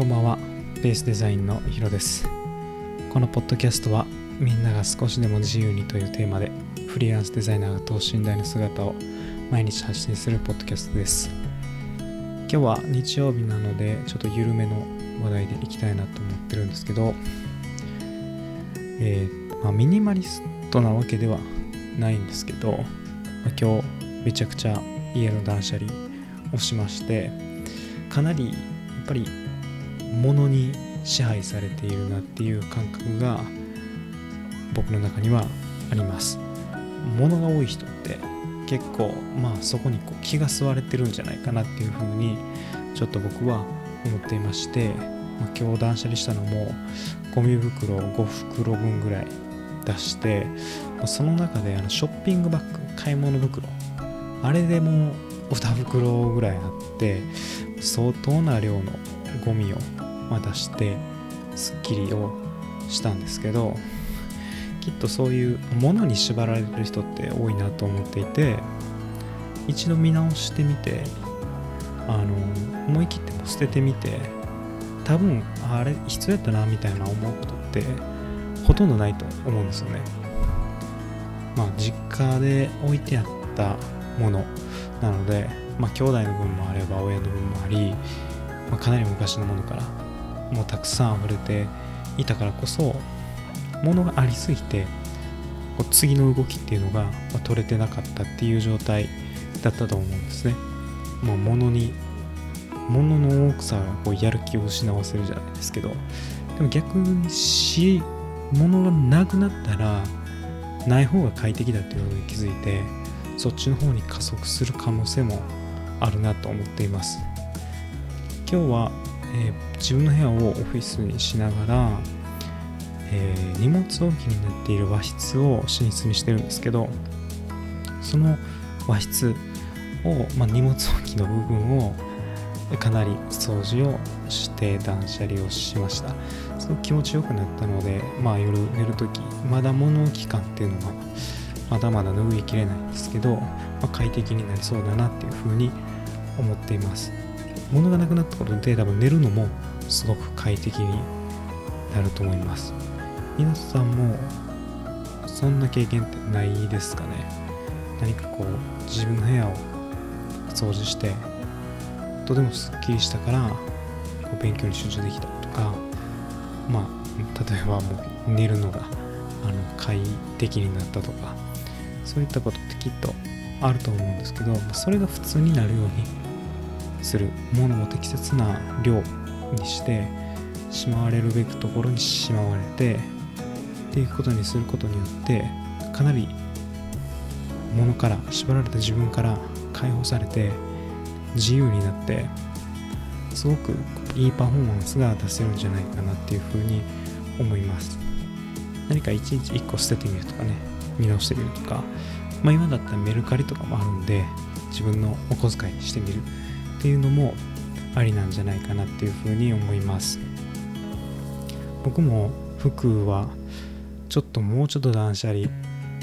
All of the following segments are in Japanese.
こんばんは。ベースデザインのヒロです。このポッドキャストはみんなが少しでも自由にというテーマでフリーランスデザイナーが等身大の姿を毎日発信するポッドキャストです。今日は日曜日なのでちょっと緩めの話題でいきたいなと思ってるんですけどえー、まあ、ミニマリストなわけではないんですけど、まあ、今日めちゃくちゃ家の断捨離をしましてかなりやっぱり物に支配されているなっていう感覚が僕の中にはあります。物が多い人って結構まあそこにこう気が吸われてるんじゃないかなっていうふうにちょっと僕は思っていまして、まあ、今日断捨離したのもゴミ袋5袋分ぐらい出してその中であのショッピングバッグ買い物袋あれでも2袋ぐらいあって相当な量のゴミを出してスッキリをしたんですけどきっとそういうものに縛られる人って多いなと思っていて一度見直してみてあの思い切っても捨ててみて多分あれ必要やったなみたいな思うことってほとんどないと思うんですよね。まあ実家で置いてあったものなのでまあ兄弟の分もあれば親の分もあり、まあ、かなり昔のものからもうたくさん溢れていたからこそものがありすぎてこう次の動きっていうのが、取れてなかったっていう状態だったと思うんですね。もう物に物の大きさがこうやる気を失わせるじゃないですけどでも逆にし物がなくなったらない方が快適だっていうことに気づいてそっちの方に加速する可能性もあるなと思っています今日は、えー、自分の部屋をオフィスにしながら、えー、荷物置きになっている和室を寝室にしてるんですけどその和室を、まあ、荷物置きの部分をかなり掃除をして断捨離をしました。すごく気持ちよくなったので、まあ、夜寝るときまだ物置感っていうのがまだまだ拭いきれないんですけど、まあ、快適になりそうだなっていうふうに思っています。物がなくなったことで多分寝るのもすごく快適になると思います。皆さんもそんな経験ってないですかね？何かこう自分の部屋を掃除してとてもすっきりしたからこう勉強に集中できたとかまあ例えばもう寝るのがあの快適になったとかそういったことってきっとあると思うんですけどそれが普通になるようにするものを適切な量にしてしまわれるべきところにしまわれてっていうことにすることによってかなり物から縛られた自分から解放されて自由になってすごくいいパフォーマンスが出せるんじゃないかなっていうふうに思います。何か一日一個捨ててみるとかね見直してみるとか、まあ、今だったらメルカリとかもあるんで自分のお小遣いにしてみる。っていうのもありなんじゃないかなっていうふうに思います。僕も服はちょっともうちょっと断捨離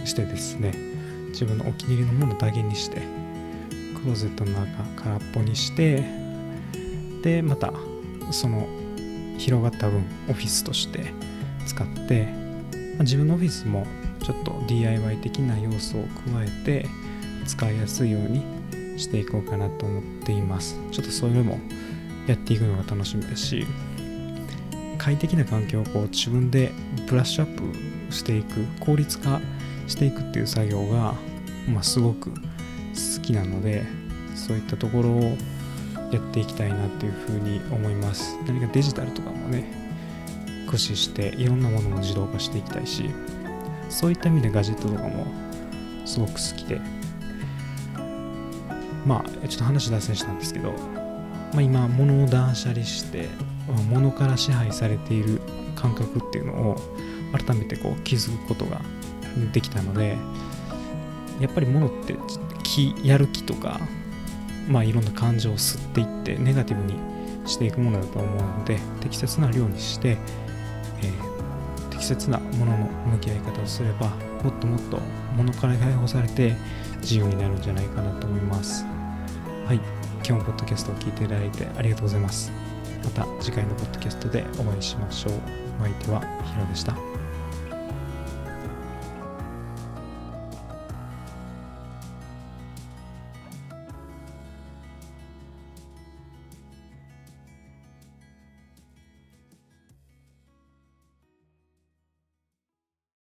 してですね自分のお気に入りのものだけにしてクローゼットの中空っぽにしてでまたその広がった分オフィスとして使って、ま、自分のオフィスもちょっと DIY 的な要素を加えて使いやすいようにしていこうかなと思っています。ちょっとそれもやっていくのが楽しみだし快適な環境をこう自分でブラッシュアップしていく効率化していくっていう作業が、まあ、すごく好きなのでそういったところをやっていきたいなっていうふうに思います。何かデジタルとかもね駆使していろんなものを自動化していきたいしそういった意味でガジェットとかもすごく好きでまあちょっと話脱線したんですけど、まあ、今物を断捨離して物から支配されている感覚っていうのを改めてこう気づくことができたのでやっぱり物って気やる気とかまあいろんな感情を吸っていってネガティブにしていくものだと思うので適切な量にして、えー適切なものの向き合い方をすればもっともっと物から解放されて自由になるんじゃないかなと思います。はい。今日もポッドキャストを聞いていただいてありがとうございます。また次回のポッドキャストでお会いしましょう。お相手はヒロでした。